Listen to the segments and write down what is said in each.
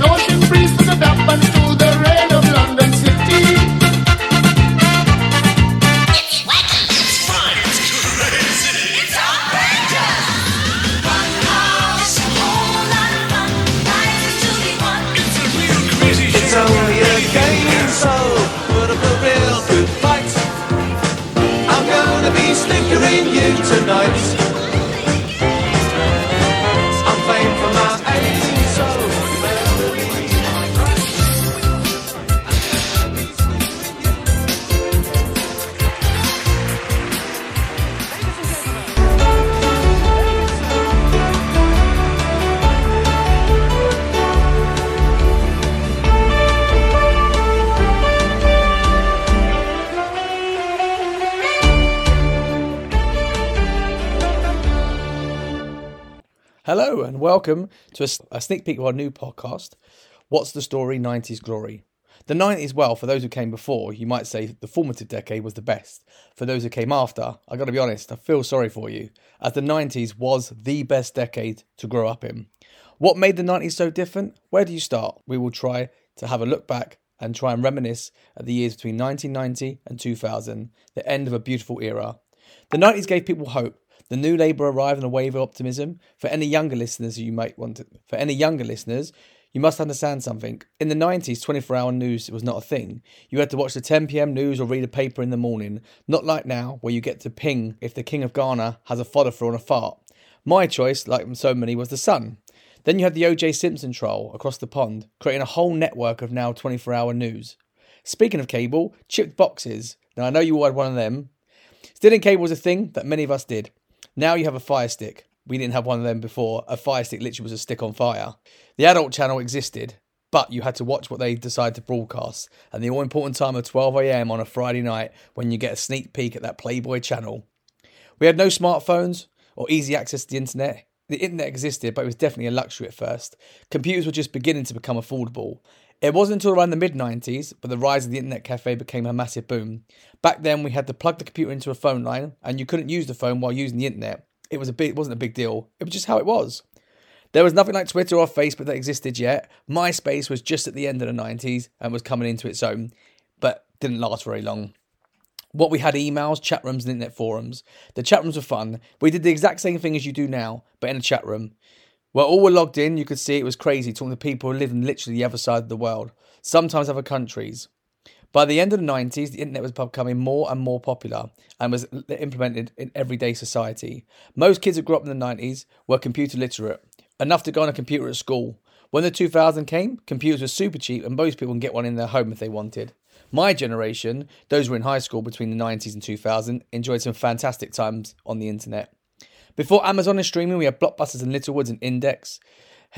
ocean Hello and welcome to a sneak peek of our new podcast. What's the story? 90s glory. The 90s, well, for those who came before, you might say the formative decade was the best. For those who came after, I gotta be honest, I feel sorry for you, as the 90s was the best decade to grow up in. What made the 90s so different? Where do you start? We will try to have a look back and try and reminisce at the years between 1990 and 2000, the end of a beautiful era. The 90s gave people hope. The new Labour arrived in a wave of optimism. For any younger listeners, you might want to, for any younger listeners, you must understand something. In the 90s, 24 hour news was not a thing. You had to watch the 10 pm news or read a paper in the morning. Not like now, where you get to ping if the King of Ghana has a fodder for on a fart. My choice, like so many, was The Sun. Then you had the OJ Simpson trial across the pond, creating a whole network of now 24 hour news. Speaking of cable, chipped boxes. Now I know you all had one of them. Stealing cable was a thing that many of us did. Now you have a fire stick. We didn't have one of them before. A fire stick literally was a stick on fire. The adult channel existed, but you had to watch what they decided to broadcast. And the all important time of 12am on a Friday night when you get a sneak peek at that Playboy channel. We had no smartphones or easy access to the internet. The internet existed, but it was definitely a luxury at first. Computers were just beginning to become affordable. It wasn't until around the mid 90s, but the rise of the internet cafe became a massive boom. Back then, we had to plug the computer into a phone line, and you couldn't use the phone while using the internet. It was a big, wasn't a big deal. It was just how it was. There was nothing like Twitter or Facebook that existed yet. MySpace was just at the end of the 90s and was coming into its own, but didn't last very long. What we had emails, chat rooms, and internet forums. The chat rooms were fun. We did the exact same thing as you do now, but in a chat room. Where all were logged in, you could see it was crazy talking to people who lived in literally the other side of the world, sometimes other countries. By the end of the 90s, the internet was becoming more and more popular and was implemented in everyday society. Most kids who grew up in the 90s were computer literate, enough to go on a computer at school. When the 2000 came, computers were super cheap and most people can get one in their home if they wanted. My generation, those who were in high school between the 90s and 2000, enjoyed some fantastic times on the internet. Before Amazon and streaming, we had Blockbusters and Littlewoods and Index.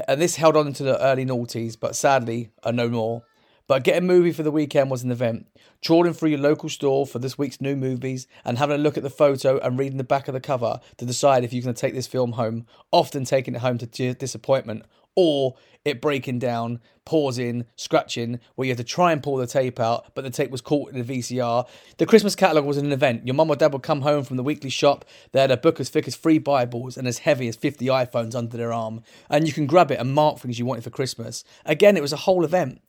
And this held on into the early noughties, but sadly are no more. But getting a movie for the weekend was an event. Trawling through your local store for this week's new movies and having a look at the photo and reading the back of the cover to decide if you're going to take this film home, often taking it home to disappointment, or it breaking down, pausing, scratching, where you had to try and pull the tape out, but the tape was caught in the VCR. The Christmas catalogue was an event. Your mum or dad would come home from the weekly shop. They had a book as thick as three Bibles and as heavy as 50 iPhones under their arm. And you can grab it and mark things you wanted for Christmas. Again, it was a whole event.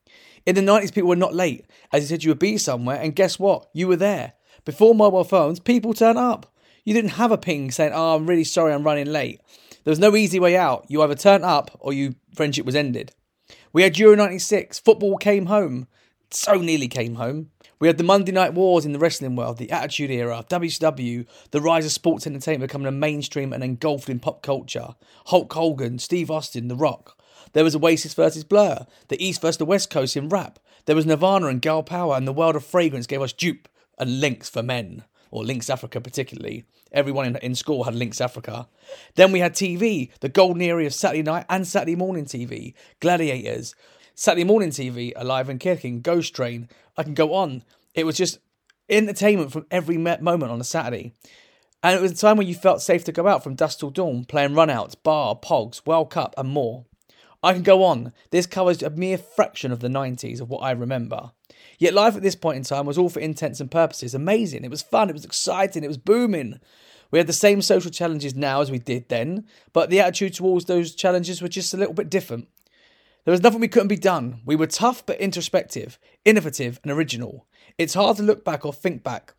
In the 90s, people were not late. As you said, you would be somewhere, and guess what? You were there. Before mobile phones, people turn up. You didn't have a ping saying, Oh, I'm really sorry, I'm running late. There was no easy way out. You either turned up or your friendship was ended. We had Euro 96. Football came home. So nearly came home. We had the Monday Night Wars in the wrestling world, the Attitude Era, WCW, the rise of sports entertainment becoming a mainstream and engulfed in pop culture. Hulk Hogan, Steve Austin, The Rock. There was Oasis versus Blur, the East versus the West Coast in rap. There was Nirvana and Girl Power, and the world of fragrance gave us Dupe and Lynx for men, or Lynx Africa particularly. Everyone in, in school had Lynx Africa. Then we had TV, the golden era of Saturday night and Saturday morning TV, Gladiators, Saturday morning TV, Alive and Kicking, Ghost Train. I can go on. It was just entertainment from every moment on a Saturday. And it was a time when you felt safe to go out from dusk till dawn, playing runouts, bar, pogs, World Cup, and more. I can go on. This covers a mere fraction of the 90s of what I remember. Yet life at this point in time was all for intents and purposes amazing. It was fun, it was exciting, it was booming. We had the same social challenges now as we did then, but the attitude towards those challenges were just a little bit different. There was nothing we couldn't be done. We were tough but introspective, innovative and original. It's hard to look back or think back.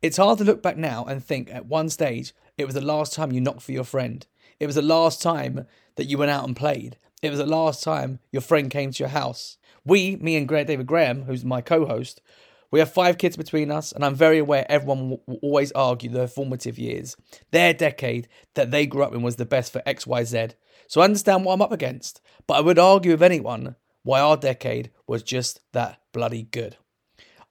It's hard to look back now and think at one stage it was the last time you knocked for your friend. It was the last time that you went out and played. It was the last time your friend came to your house. We, me and David Graham, who's my co-host, we have five kids between us, and I'm very aware everyone will always argue their formative years. Their decade that they grew up in was the best for XYZ. So I understand what I'm up against, but I would argue with anyone why our decade was just that bloody good.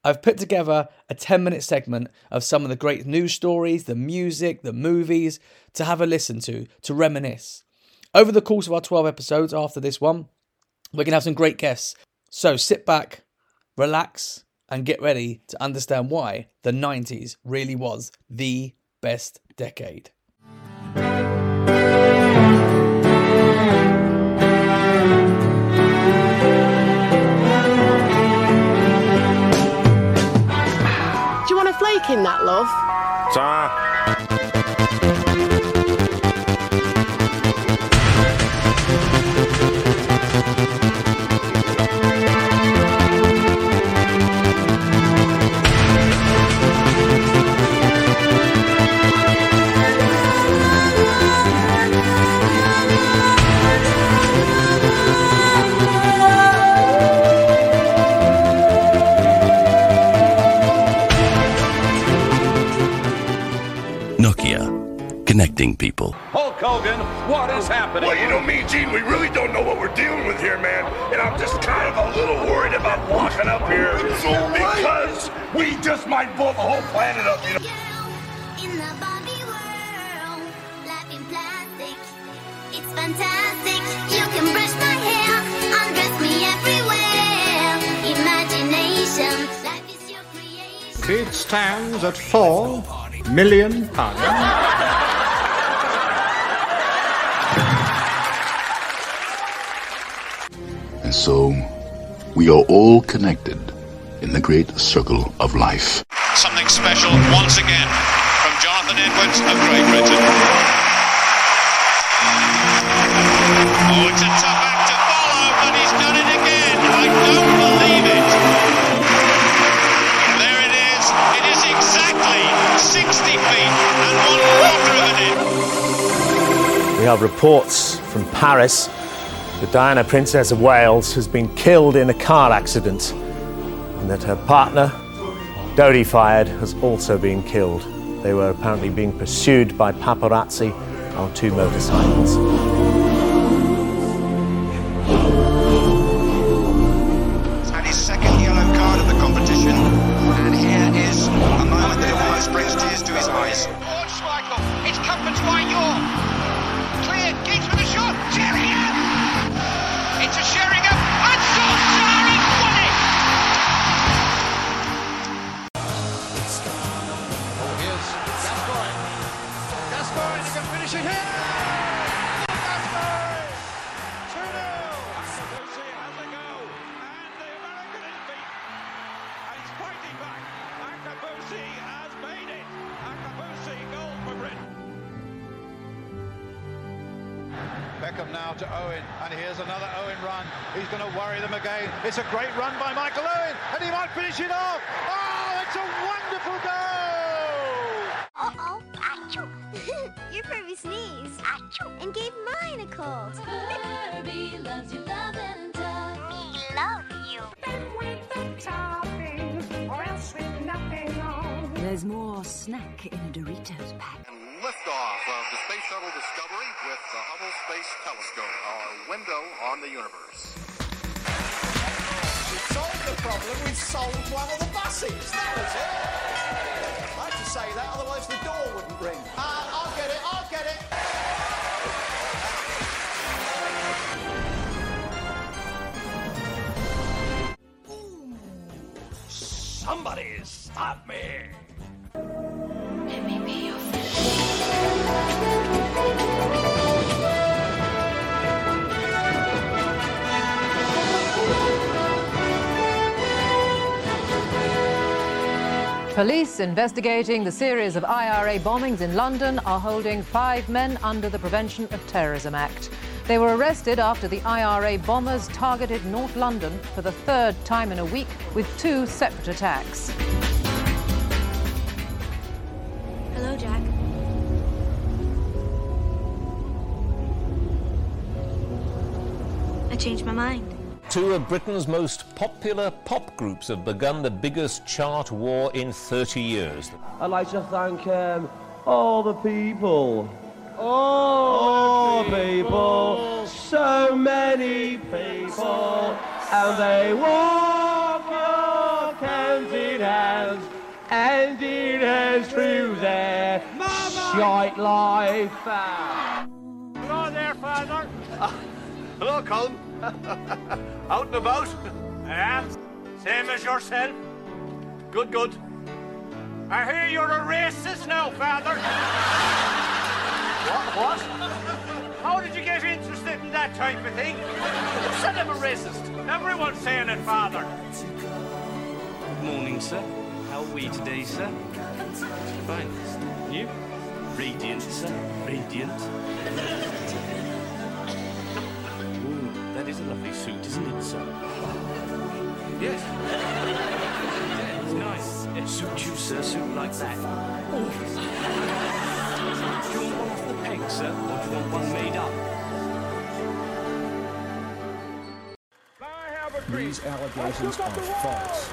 I've put together a 10 minute segment of some of the great news stories, the music, the movies to have a listen to, to reminisce. Over the course of our 12 episodes after this one, we're going to have some great guests. So sit back, relax, and get ready to understand why the 90s really was the best decade. Do you want a flake in that, love? Nokia, connecting people. Hulk Hogan, what is happening? Well, you know me, Gene, we really don't know what we're dealing with here, man. And I'm just kind of a little worried about walking up here. because we just might blow the whole planet up, you know. In the Barbie world, life in plastic, it's fantastic. You can brush my hair, undress me everywhere. Imagination, life is your creation. It stands at four million pounds. And so, we are all connected in the great circle of life. Something special once again from Jonathan Edwards of Great Britain. Oh, it's a tough act to follow, but he's done it again. I don't believe it. There it is. It is exactly 60 feet and one quarter of an inch. We have reports from Paris that Diana, Princess of Wales, has been killed in a car accident and that her partner, Dodi Fayed, has also been killed. They were apparently being pursued by paparazzi on two motorcycles. To Owen, and here's another Owen run. He's going to worry them again. It's a great run by Michael Owen, and he might finish it off. Oh, it's a wonderful goal! Uh-oh, achoo. Your baby sneezed. Achoo. And gave mine a cold. Herbie loves you, love There's more snack in a Doritos pack. Liftoff of the Space Shuttle Discovery with the Hubble Space Telescope, our window on the universe. We've solved the problem, we've solved one of the buses. That was it. I had to say that, otherwise the door wouldn't ring. Uh, I'll get it, I'll get it. Somebody stop me! Police investigating the series of IRA bombings in London are holding five men under the Prevention of Terrorism Act. They were arrested after the IRA bombers targeted North London for the third time in a week with two separate attacks. Hello, Jack. I changed my mind. Two of Britain's most popular pop groups have begun the biggest chart war in 30 years. I'd like to thank um, all the people. All the people. So many people. And they walk your hands in hands. And in hands through their shite life. Hello there, Father. Hello, Colin. Out and about? Am. Same as yourself. Good, good. I hear you're a racist now, Father. What? What? How did you get interested in that type of thing? Who said I'm a racist? Everyone's saying it, Father. Good morning, sir. How are we today, sir? Fine. You? Radiant, sir. Radiant. Lovely suit, isn't it, sir? Yes. Yeah, it's nice. It suits you, sir. Suit like that. Oh. Do you want one off the peg, sir, or do you want one made up? These allegations are false.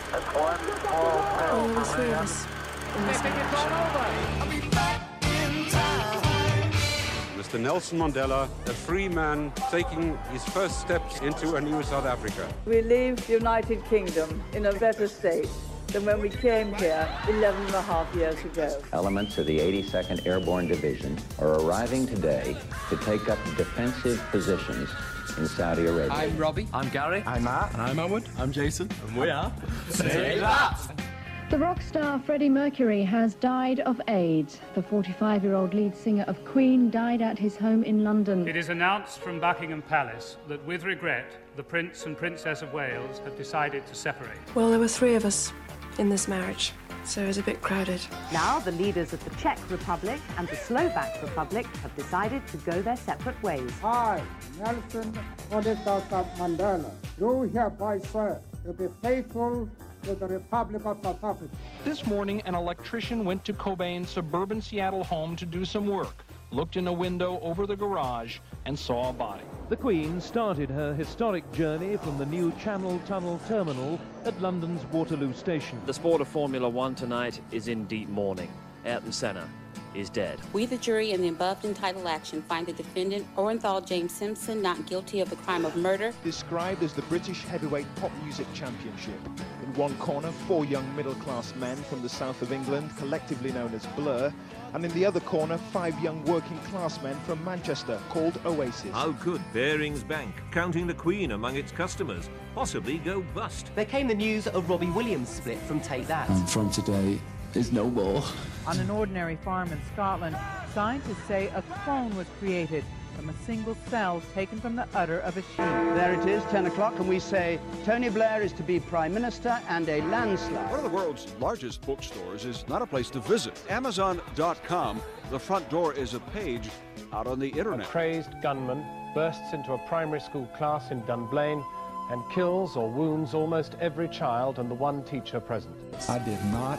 Mr. Nelson Mandela, a free man taking his first steps into a new South Africa. We leave the United Kingdom in a better state than when we came here 11 and a half years ago. Elements of the 82nd Airborne Division are arriving today to take up defensive positions in Saudi Arabia. I'm Robbie. I'm Gary. I'm Matt. And I'm Edward. I'm Jason. And we are. Say that! The rock star Freddie Mercury has died of AIDS. The 45 year old lead singer of Queen died at his home in London. It is announced from Buckingham Palace that, with regret, the Prince and Princess of Wales have decided to separate. Well, there were three of us in this marriage, so it was a bit crowded. Now, the leaders of the Czech Republic and the Slovak Republic have decided to go their separate ways. I, Nelson Rolihlahla Mandela, do hereby swear to be faithful to the Republic of South Africa. This morning, an electrician went to Cobain's suburban Seattle home to do some work, looked in a window over the garage, and saw a body. The Queen started her historic journey from the new Channel Tunnel terminal at London's Waterloo Station. The sport of Formula One tonight is in deep mourning. Ayrton Senna is dead. We, the jury, in the above entitled action, find the defendant, Orenthal James Simpson, not guilty of the crime of murder. Described as the British Heavyweight Pop Music Championship. In one corner, four young middle-class men from the south of England, collectively known as Blur, and in the other corner, five young working-class men from Manchester, called Oasis. How could Barings Bank, counting the Queen among its customers, possibly go bust? There came the news of Robbie Williams' split from Take That. And from today is no more. On an ordinary farm in Scotland, scientists say a clone was created from a single cell taken from the udder of a sheep. There it is, 10 o'clock, and we say Tony Blair is to be Prime Minister and a landslide. One of the world's largest bookstores is not a place to visit. Amazon.com, the front door is a page out on the internet. A crazed gunman bursts into a primary school class in Dunblane and kills or wounds almost every child and the one teacher present. I did not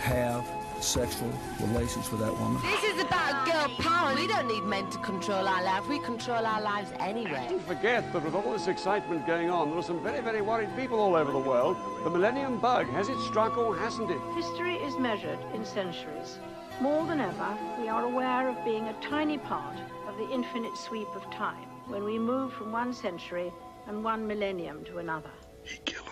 have sexual relations with that woman. This is about girl power. We don't need men to control our lives. We control our lives anyway. Don't forget that with all this excitement going on, there are some very, very worried people all over the world. The millennium bug, has it struck or hasn't it? History is measured in centuries. More than ever, we are aware of being a tiny part of the infinite sweep of time when we move from one century and one millennium to another. He killed